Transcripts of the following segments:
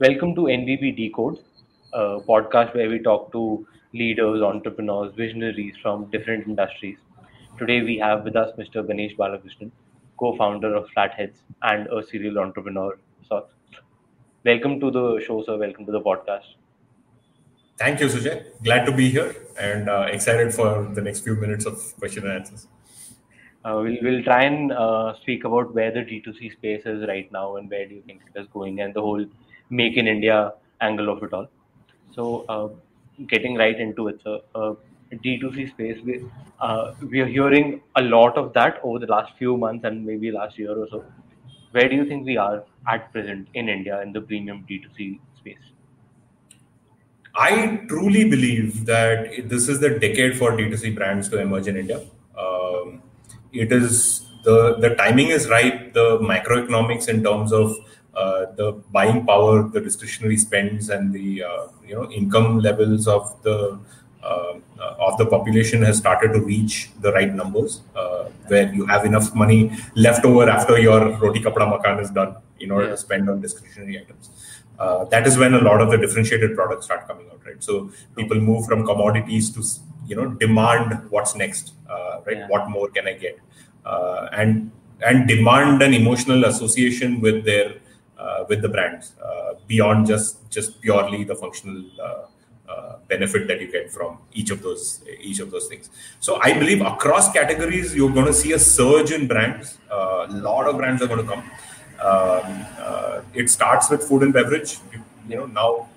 Welcome to NBB Decode, a podcast where we talk to leaders, entrepreneurs, visionaries from different industries. Today we have with us Mr. Ganesh Balakrishnan, co-founder of Flatheads and a serial entrepreneur. So, welcome to the show, sir. Welcome to the podcast. Thank you, Sujay. Glad to be here and uh, excited for the next few minutes of question and answers. Uh, we'll, we'll try and uh, speak about where the D2C space is right now and where do you think it is going and the whole make in India angle of it all. So, uh, getting right into it, so uh, D2C space, we, uh, we are hearing a lot of that over the last few months and maybe last year or so. Where do you think we are at present in India in the premium D2C space? I truly believe that this is the decade for D2C brands to emerge in India. Um, it is the the timing is right. The macroeconomics in terms of the buying power, the discretionary spends, and the uh, you know income levels of the uh, of the population has started to reach the right numbers, uh, where you have enough money left over after your roti kapda makan is done in order yeah. to spend on discretionary items. Uh, that is when a lot of the differentiated products start coming out, right? So people move from commodities to you know demand what's next, right? Yeah. What more can I get? and and demand an emotional association with their uh, with the brands uh, beyond just just purely the functional uh, benefit that you get from each of those each of those things. So I believe across categories you're going to see a surge in brands. A lot of brands are going to come. Um, it starts with food and beverage. You know now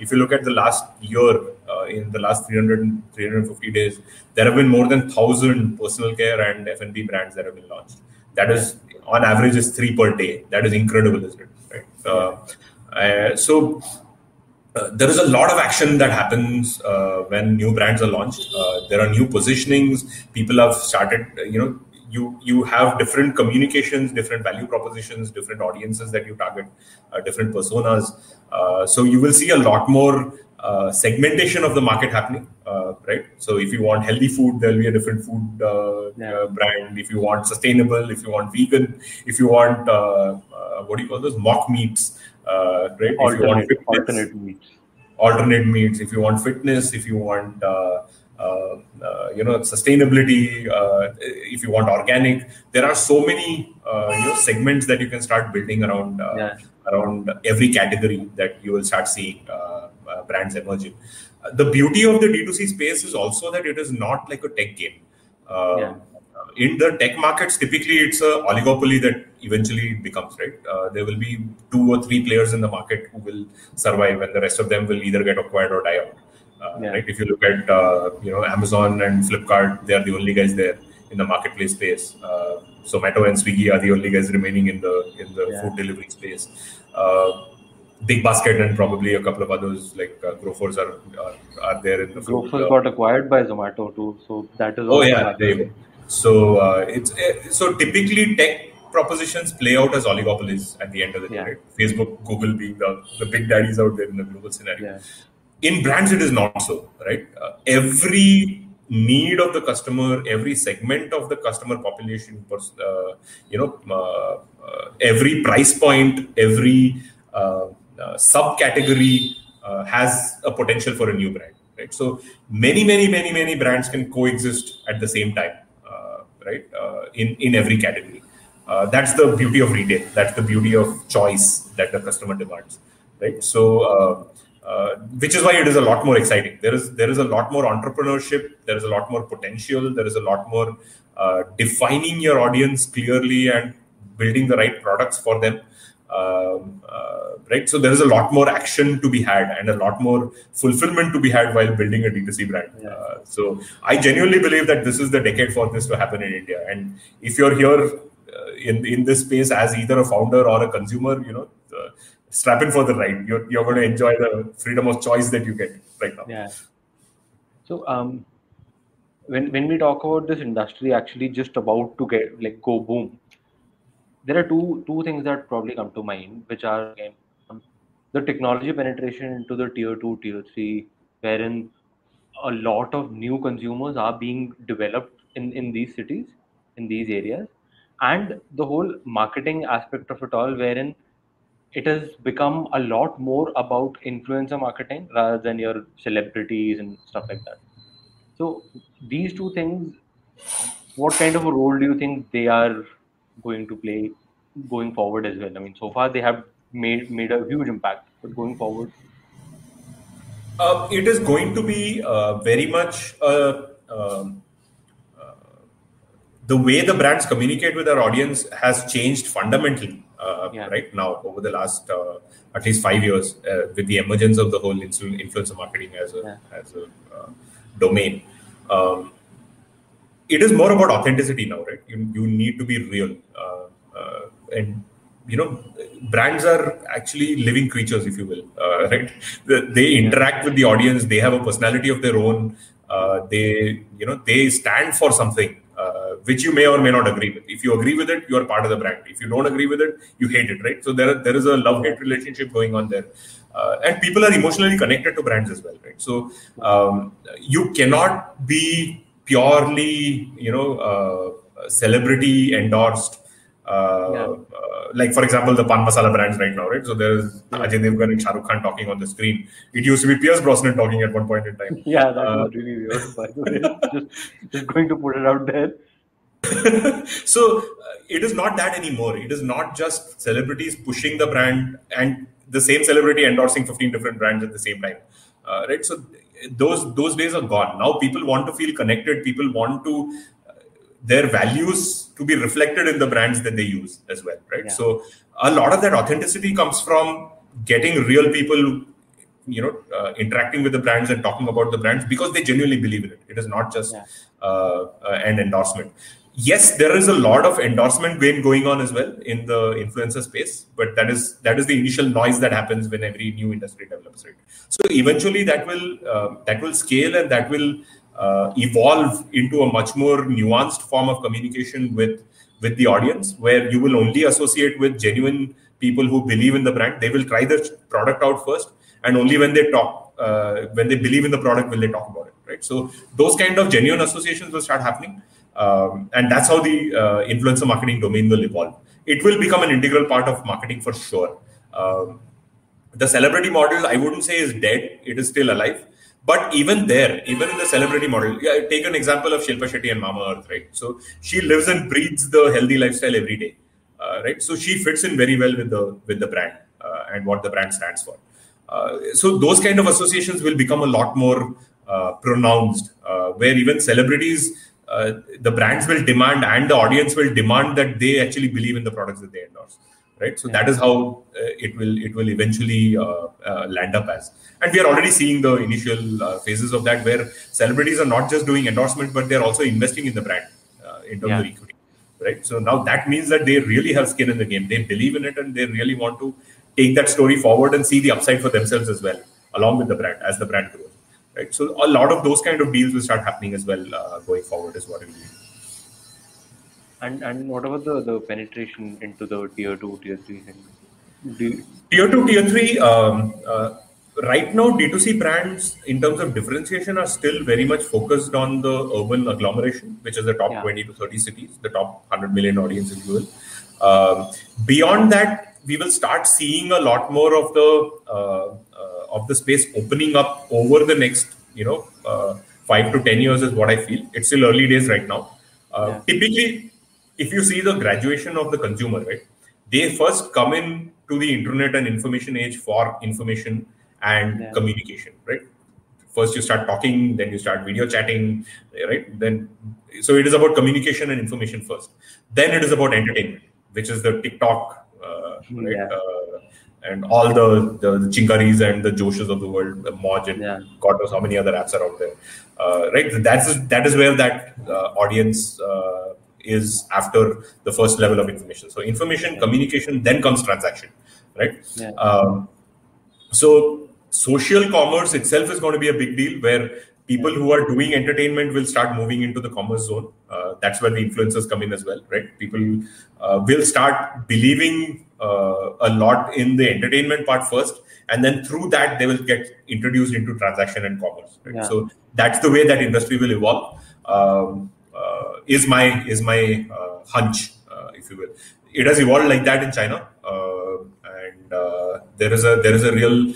if you look at the last year, uh, in the last 300, 350 days, there have been more than 1,000 personal care and F&B brands that have been launched. That is, on average, is three per day. That is incredible, isn't it? Right? Uh, uh, so uh, there is a lot of action that happens uh, when new brands are launched. Uh, there are new positionings. People have started, you know, you you have different communications, different value propositions, different audiences that you target, different personas. so you will see a lot more uh, segmentation of the market happening, uh, right? So if you want healthy food, there'll be a different food uh, yeah. brand. If you want sustainable, if you want vegan, if you want what do you call those mock meats, right? Alternate, if you want fitness, alternate meats. Alternate meats. If you want fitness, if you want uh, uh, you know sustainability, uh, if you want organic, there are so many you know segments that you can start building around yeah. around every category that you will start seeing brands emerging. the beauty of the D2C space is also that it is not like a tech game. Yeah in the tech markets, typically it's a oligopoly that eventually becomes right. Uh, there will be two or three players in the market who will survive, and the rest of them will either get acquired or die out. Uh, yeah. Right? If you look at uh, you know Amazon and Flipkart, they are the only guys there in the marketplace space. Uh, Zomato and Swiggy are the only guys remaining in the in the yeah. food delivery space. Uh, Big Basket and probably a couple of others like uh, Grofers are, are, are there in the Grofers food, got acquired by Zomato too, so that is. Oh yeah, there you go. So uh, it's uh, so typically tech propositions play out as oligopolies at the end of the day. Yeah. Right? Facebook, Google being the, the big daddies out there in the global scenario. Yeah. In brands, it is not so, right? Uh, every need of the customer, every segment of the customer population, uh, you know, uh, uh, every price point, every subcategory has a potential for a new brand. Right? So many, many, many, many brands can coexist at the same time right? Uh, in in every category. Uh, that's the beauty of retail. That's the beauty of choice that the customer demands, right? So. Uh, which is why it is a lot more exciting. There is there is a lot more entrepreneurship. There is a lot more potential. There is a lot more uh, defining your audience clearly and building the right products for them. Um, uh, right? So there is a lot more action to be had and a lot more fulfillment to be had while building a D2C brand. Yeah. Uh, so I genuinely believe that this is the decade for this to happen in India. And if you're here uh, in in this space as either a founder or a consumer, you know, uh, strap in for the ride. You're you're going to enjoy the freedom of choice that you get right now. Yeah. So um, when when we talk about this industry actually just about to get like go boom there are two two things that probably come to mind, which are again um, the technology penetration into the tier two, tier three, wherein a lot of new consumers are being developed in in these cities, in these areas, and the whole marketing aspect of it all, wherein it has become a lot more about influencer marketing rather than your celebrities and stuff like that. So these two things, what kind of a role do you think they are going to play going forward as well? I mean, so far they have made made a huge impact, but going forward, uh, it is going to be uh, very much uh, um, uh, the way the brands communicate with their audience has changed fundamentally uh, yeah. right now over the last uh, at least five years with the emergence of the whole influencer marketing as a yeah. as a domain. Um, it is more about authenticity now, right? You, you need to be real, and you know brands are actually living creatures if you will uh, right? They interact with the audience. They have a personality of their own. Uh, they you know they stand for something uh, which you may or may not agree with. If you agree with it you are part of the brand. If you don't agree with it you hate it right? So there there is a love hate relationship going on there. Uh, and people are emotionally connected to brands as well right? So um, you cannot be purely you know uh, celebrity endorsed uh, yeah. uh, like for example, the pan masala brands right now, right? So there's yeah. Ajay Devgan and Shah Rukh Khan talking on the screen. It used to be Pierce Brosnan talking at one point in time. Yeah, that uh, was really weird. By the way, just, just going to put it out there. so uh, it is not that anymore. It is not just celebrities pushing the brand and the same celebrity endorsing 15 different brands at the same time, uh, right? So those those days are gone. Now people want to feel connected. People want to their values to be reflected in the brands that they use as well, right? Yeah. So a lot of that authenticity comes from getting real people, you know, uh, interacting with the brands and talking about the brands because they genuinely believe in it. It is not just yeah. uh, uh, an endorsement. Yes, there is a lot of endorsement game going on as well in the influencer space, but that is that is the initial noise that happens when every new industry develops, right? So eventually, that will uh, that will scale and that will uh, evolve into a much more nuanced form of communication with with the audience where you will only associate with genuine people who believe in the brand. They will try the product out first and only when they talk uh, when they believe in the product will they talk about it right? So those kind of genuine associations will start happening um, and that's how the uh, influencer marketing domain will evolve it will become an integral part of marketing for sure um, the celebrity model i wouldn't say is dead it is still alive but even there, even in the celebrity model, yeah, take an example of Shilpa Shetty and Mamaearth, right? So she lives and breathes the healthy lifestyle every day, uh, right? So she fits in very well with the with the brand uh, and what the brand stands for. Uh, so those kind of associations will become a lot more uh, pronounced, uh, where even celebrities, uh, the brands will demand and the audience will demand that they actually believe in the products that they endorse right? So that is how uh, it will it will eventually uh, uh, land up as. And we are already seeing the initial uh, phases of that where celebrities are not just doing endorsement but they're also investing in the brand uh, in terms yeah. of equity right? So now that means that they really have skin in the game. They believe in it and they really want to take that story forward and see the upside for themselves as well along with the brand as the brand grows right so a lot of those kind of deals will start happening as well uh, going forward is what will be and and what about the, the penetration into the tier two, tier three. Tier two, tier three. Um, uh, right now, D2C brands, in terms of differentiation, are still very much focused on the urban agglomeration, which is the top yeah. 20 to 30 cities, the top 100 million audience, if you will. Um, beyond that, we will start seeing a lot more of the uh, of the space opening up over the next, you know, uh, five to ten years is what I feel. It's still early days right now. Uh, yeah. Typically, if you see the graduation of the consumer, right, they first come in to the internet and information age for information and yeah. communication, right? First, you start talking, then you start video chatting, right? Then, so it is about communication and information first. Then it is about entertainment, which is the TikTok, uh, right? Yeah. And all the, the, the Chingaris and the joshes of the world, the Moj and yeah. God knows how many other apps are out there, uh, right? That's that is where that uh, audience uh, is after the first level of information. So information, communication, then comes transaction, right? Yeah. Um, so social commerce itself is going to be a big deal where people who are doing entertainment will start moving into the commerce zone. Uh, that's where the influencers come in as well, right? People uh, will start believing uh, a lot in the entertainment part first, and then through that they will get introduced into transaction and commerce. Right? Yeah. So that's the way that industry will evolve. Um, uh, is my is my uh, hunch, uh, if you will. It has evolved like that in China, and there is a there is a real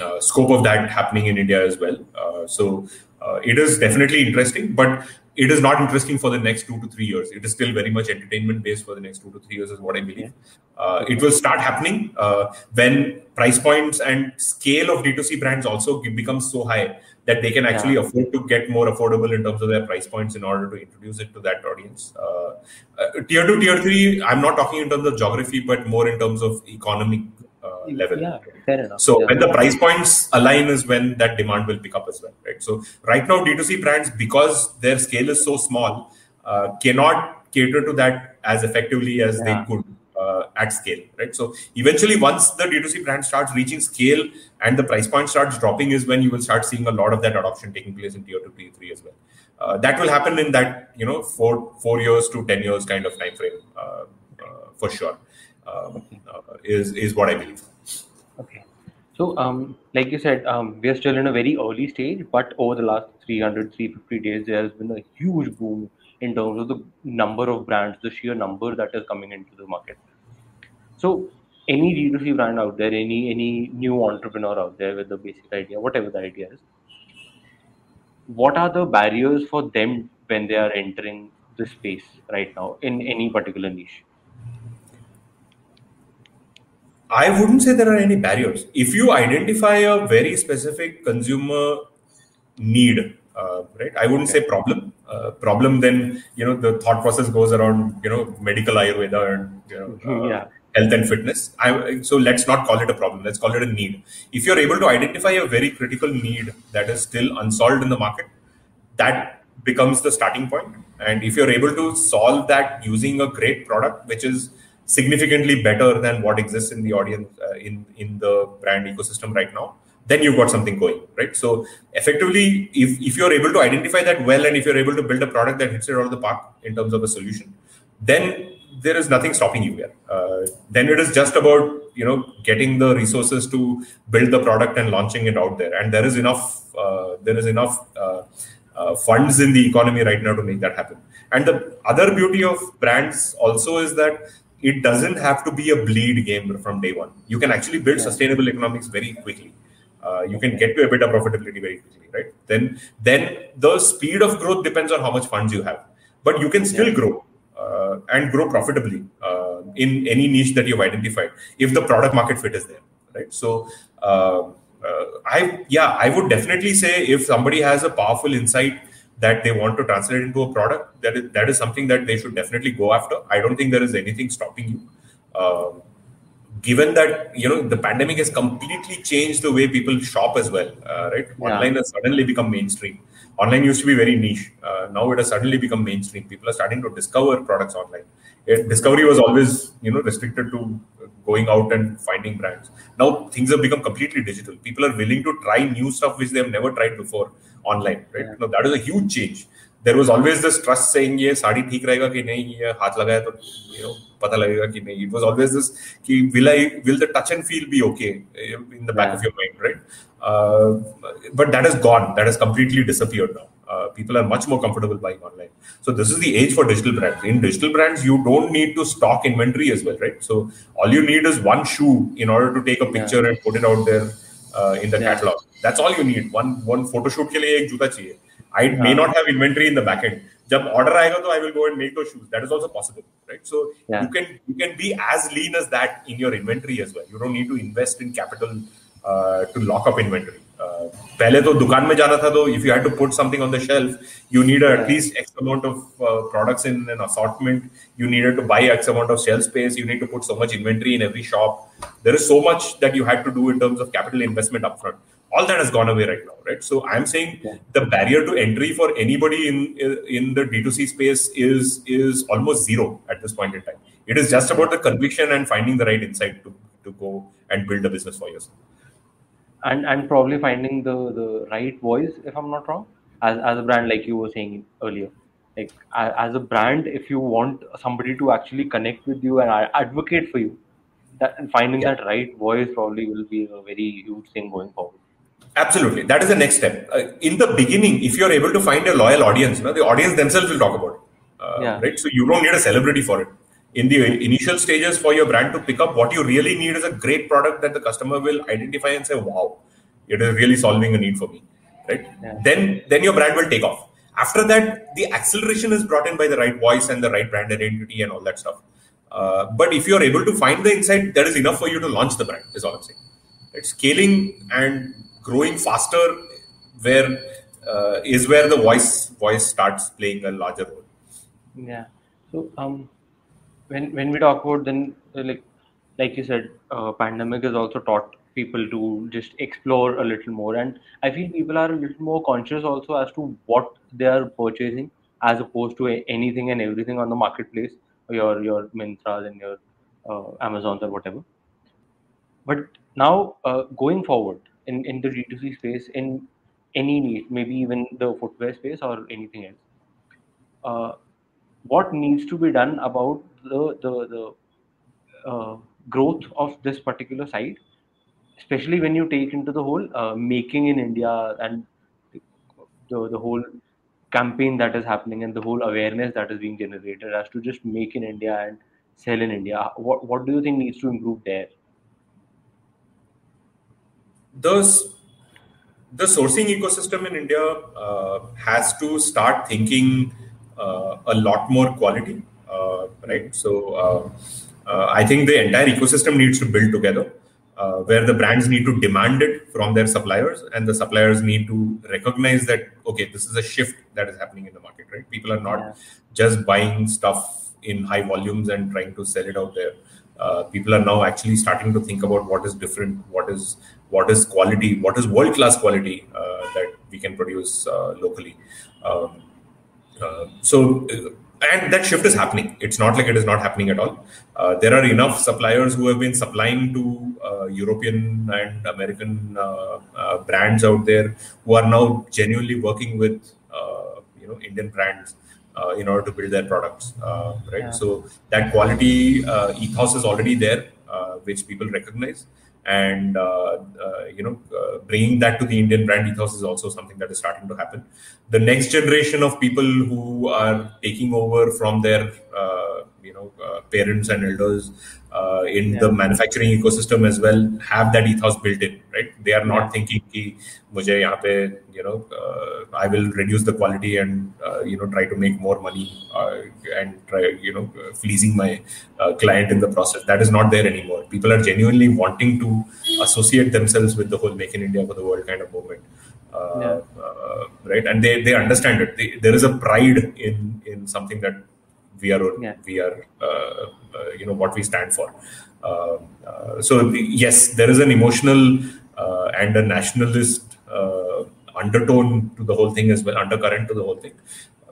uh, scope of that happening in India as well. Uh, so uh, it is definitely interesting, but it is not interesting for the next two to three years. It is still very much entertainment based for the next two to three years, is what I believe. Uh, it will start happening uh, when price points and scale of D2C brands also becomes so high that they can actually yeah. afford to get more affordable in terms of their price points in order to introduce it to that audience. Uh tier two, tier three, I'm not talking in terms of geography, but more in terms of economic uh, level. Yeah, fair enough. So yeah. when the price points align is when that demand will pick up as well, right? So right now D2C brands, because their scale is so small, uh, cannot cater to that as effectively as yeah. they could uh, at scale, right? So eventually, once the D2C brand starts reaching scale and the price point starts dropping, is when you will start seeing a lot of that adoption taking place in tier two, tier three as well. Uh, that will happen in that you know four four years to ten years kind of time frame uh, uh for sure. Um, uh, is is what I believe. Okay. So, um, like you said, um, we are still in a very early stage, but over the last 300, 350 days, there has been a huge boom in terms of the number of brands, the sheer number that is coming into the market. So, any D2C brand out there, any any new entrepreneur out there with the basic idea, whatever the idea is, what are the barriers for them when they are entering the space right now in any particular niche? I wouldn't say there are any barriers. If you identify a very specific consumer need, uh, right? I wouldn't okay. say problem. Uh, problem, then you know the thought process goes around you know medical Ayurveda and you know mm-hmm. uh, yeah. health and fitness. I, so let's not call it a problem. Let's call it a need. If you're able to identify a very critical need that is still unsolved in the market, that becomes the starting point. And if you're able to solve that using a great product, which is significantly better than what exists in the audience uh, in in the brand ecosystem right now then you've got something going right? So effectively if, if you're able to identify that well and if you're able to build a product that hits it out of the park in terms of a solution then there is nothing stopping you here. Uh, then it is just about you know getting the resources to build the product and launching it out there. And there is enough uh, there is enough uh, uh funds in the economy right now to make that happen. And the other beauty of brands also is that it doesn't have to be a bleed game from day one. You can actually build yeah. sustainable economics very quickly. Uh, you can get to a bit of profitability very quickly, right? Then, then the speed of growth depends on how much funds you have, but you can still yeah. grow uh, and grow profitably uh, in any niche that you've identified if the product market fit is there, right? So, uh, uh, I yeah, I would definitely say if somebody has a powerful insight that they want to translate into a product, that is, that is something that they should definitely go after. I don't think there is anything stopping you. Uh, given that you know the pandemic has completely changed the way people shop as well, uh, right? Yeah. Online has suddenly become mainstream. Online used to be very niche. Uh, now it has suddenly become mainstream. People are starting to discover products online. It, discovery was always you know restricted to going out and finding brands. Now things have become completely digital. People are willing to try new stuff which they have never tried before online, right? Yeah. Now that is a huge change. There was always this trust saying ये साड़ी ठीक रहेगा कि नहीं ये हाथ लगाया तो you know पता लगेगा कि नहीं. It was always this कि will I will the touch and feel be okay in the back yeah. of your mind, right? Uh, but that is gone. That has completely disappeared now. Uh, people are much more comfortable buying online. So this is the age for digital brands. In digital brands, you don't need to stock inventory as well, right? So all you need is one shoe in order to take a picture yeah. and put it out there uh, in the yeah. catalog. That's all you need. One one photo shoot के लिए एक जूता चाहिए. I yeah. may not have inventory in the backend. जब order आएगा तो I will go and make those shoes. That is also possible, right? So you can you can be as lean as that in your inventory as well. You don't need to invest in capital uh, to lock up inventory. Uh, पहले तो दुकान में जाना था तो if you had to put something on the shelf, you need at least X amount of uh, products in an assortment. You needed to buy X amount of shelf space. You need to put so much inventory in every shop. There is so much that you had to do in terms of capital investment upfront. All that has gone away right now, right? So I'm saying the barrier to entry for anybody in in the D2C space is is almost zero at this point in time. It is just about the conviction and finding the right insight to to go and build a business for yourself and and probably finding the the right voice if i'm not wrong as, as a brand like you were saying earlier. Like as a brand if you want somebody to actually connect with you and advocate for you that finding yeah. that right voice probably will be a very huge thing going forward. Absolutely. That is the next step. Uh, in the beginning if you're able to find a loyal audience you know, the audience themselves will talk about it. Uh, yeah. right? So you don't need a celebrity for it in the initial stages for your brand to pick up, what you really need is a great product that the customer will identify and say, "Wow, it is really solving a need for me." Right? Yeah. Then, then your brand will take off. After that, the acceleration is brought in by the right voice and the right brand identity and all that stuff. Uh, but if you are able to find the insight, that is enough for you to launch the brand. Is all I'm saying. Right? Scaling and growing faster, where uh, is where the voice voice starts playing a larger role. Yeah. So um, when when we talk about then uh, like like you said, uh, pandemic has also taught people to just explore a little more, and I feel people are a little more conscious also as to what they are purchasing as opposed to anything and everything on the marketplace, your your Myntras and your uh, Amazons or whatever. But now uh, going forward in in the D2C space in any niche, maybe even the footwear space or anything else, uh, what needs to be done about the the, the uh, growth of this particular site, especially when you take into the whole uh, making in India and the the whole campaign that is happening and the whole awareness that is being generated as to just make in India and sell in India. What what do you think needs to improve there? Those the sourcing ecosystem in India uh, has to start thinking uh, a lot more quality. Uh, right? So uh, uh, I think the entire ecosystem needs to build together. Uh, where the brands need to demand it from their suppliers and the suppliers need to recognize that okay this is a shift that is happening in the market right people are not just buying stuff in high volumes and trying to sell it out there uh, people are now actually starting to think about what is different what is what is quality what is world class quality uh, that we can produce locally um, so and that shift is happening. It's not like it is not happening at all. Uh, there are enough suppliers who have been supplying to uh, European and American uh, uh brands out there who are now genuinely working with uh, you know Indian brands uh, in order to build their products. right. Yeah. So that quality ethos is already there, which people recognize and uh, uh, you know uh, bringing that to the indian brand ethos is also something that is starting to happen. The next generation of people who are taking over from their uh, you know uh, parents and elders uh, in yeah. the manufacturing ecosystem as well have that ethos built in right they are not yeah. thinking ki mujhe yahan pe you know uh, i will reduce the quality and uh, you know try to make more money uh, and try you know fleecing my uh, client in the process that is not there anymore people are genuinely wanting to associate themselves with the whole make in india for the world kind of movement uh, yeah. right and they they understand it they, there is a pride in in something that we are yeah. we are uh, uh, you know what we stand for. Uh, so yes, there is an emotional and a nationalist undertone to the whole thing as well, undercurrent to the whole thing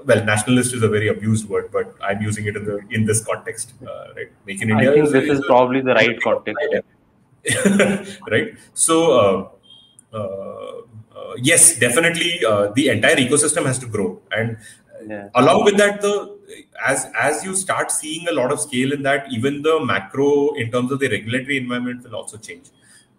well, nationalist is a very abused word, but I'm using it in the in this context, uh, right? Make in India. I think is, this is, is probably the right context, right? So, uh, uh, yes, definitely, the entire ecosystem has to grow, and yeah. along with that, the as as you start seeing a lot of scale in that, even the macro in terms of the regulatory environment will also change.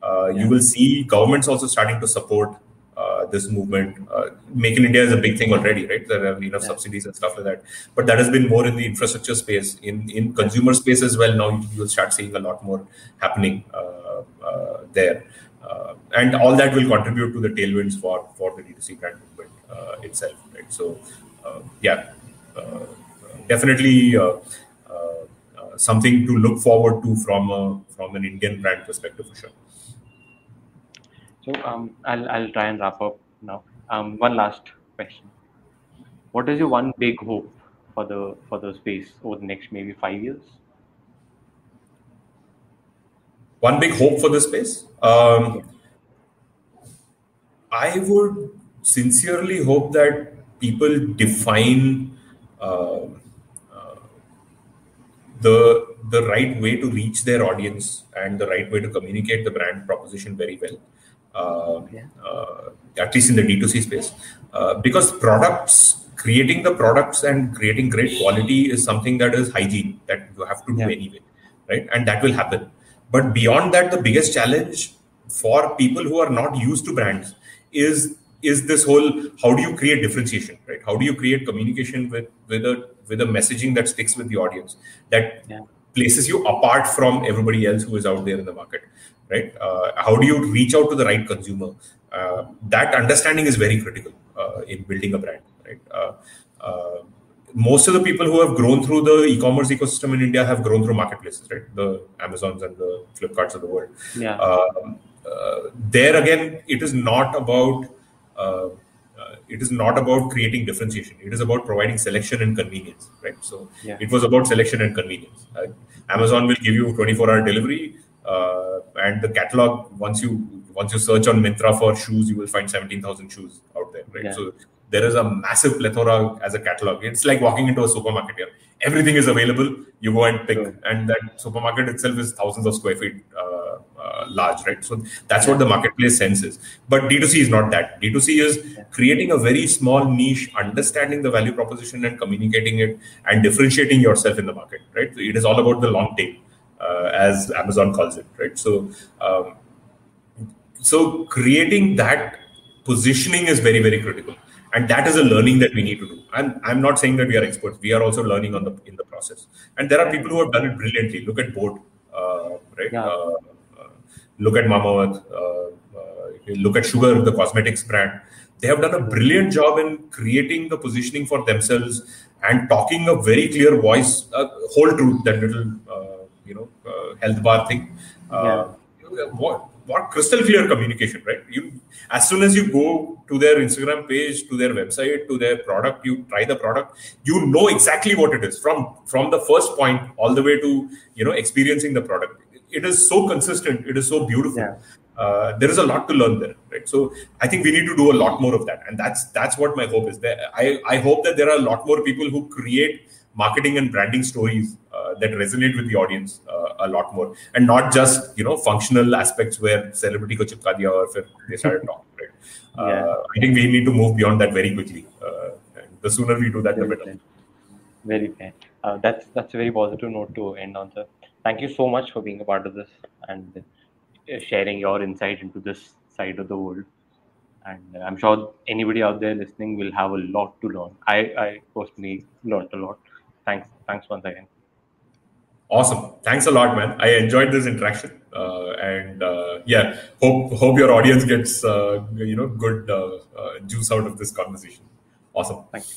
Uh, yeah. You will see governments also starting to support uh, this movement. Uh, Make in India is a big thing already, right? There are enough yeah. subsidies and stuff like that. But that has been more in the infrastructure space. In in consumer space as well, now you'll start seeing a lot more happening uh, uh there. Uh, and all that will contribute to the tailwinds for, for the D2C brand movement uh, itself, right? So, yeah definitely uh, uh, uh, something to look forward to from a, from an Indian brand perspective for sure. So um, I'll I'll try and wrap up now. Um, one last question: What is your one big hope for the for the space over the next maybe five years? One big hope for the space. Um, I would sincerely hope that people define uh, the the right way to reach their audience and the right way to communicate the brand proposition very well. Uh, yeah. uh, at least in the D2C space, uh, because products, creating the products and creating great quality is something that is hygiene that you have to do yeah. anyway, right? And that will happen. But beyond that, the biggest challenge for people who are not used to brands is is this whole how do you create differentiation, right? How do you create communication with with a with a messaging that sticks with the audience that Yeah. places you apart from everybody else who is out there in the market right uh, how do you reach out to the right consumer uh, that understanding is very critical uh, in building a brand right uh, uh, most of the people who have grown through the e-commerce ecosystem in india have grown through marketplaces right the amazons and the flipkarts of the world Yeah. um, uh, there again it is not about it is not about creating differentiation. It is about providing selection and convenience right? So Yeah. it was about selection and convenience. Uh, amazon will give you 24 hour delivery uh, and the catalog once you once you search on Myntra for shoes you will find 17000 shoes out there right? Yeah. so there is a massive plethora as a catalog. It's like walking into a supermarket here. Everything is available. You go and pick True. and that supermarket itself is thousands of square feet. uh, uh, large right? So that's what the marketplace sense is. But d2c is not that. D2c is creating a very small niche understanding the value proposition and communicating it and differentiating yourself in the market right? It is all about the long tail uh, as amazon calls it right? So um, so creating that positioning is very very critical. And that is a learning that we need to do. I'm i'm not saying that we are experts. We are also learning on the in the process. And there are people who have done it brilliantly. Look at boat uh, right? Yeah. uh, uh, look at mamaearth uh, uh, look at sugar the cosmetics brand. They have done a brilliant job in creating the positioning for themselves and talking a very clear voice uh, whole truth that little uh, you know uh, health bar thing. Uh, what what crystal clear communication right? You as soon as you go to their instagram page to their website to their product you try the product you know exactly what it is from from the first point all the way to you know experiencing the product it is so consistent it is so beautiful Yeah. uh, there is a lot to learn there right so i think we need to do a lot more of that and that's that's what my hope is there i i hope that there are a lot more people who create marketing and branding stories uh, that resonate with the audience uh, a lot more and not just you know functional aspects where celebrity ko chipka diya or they started talking right uh, Yeah. i think we need to move beyond that very quickly uh, and the sooner we do that the better fair. Very fair. Uh, that's that's a very positive note to end on, sir. Thank you so much for being a part of this and uh, sharing your insight into this side of the world. And I'm sure anybody out there listening will have a lot to learn. I, I personally learned a lot. Thanks, thanks once again. Awesome. Thanks a lot, man. I enjoyed this interaction, uh, and uh, yeah, hope hope your audience gets uh, you know good uh, uh, juice out of this conversation. Awesome. Thank you.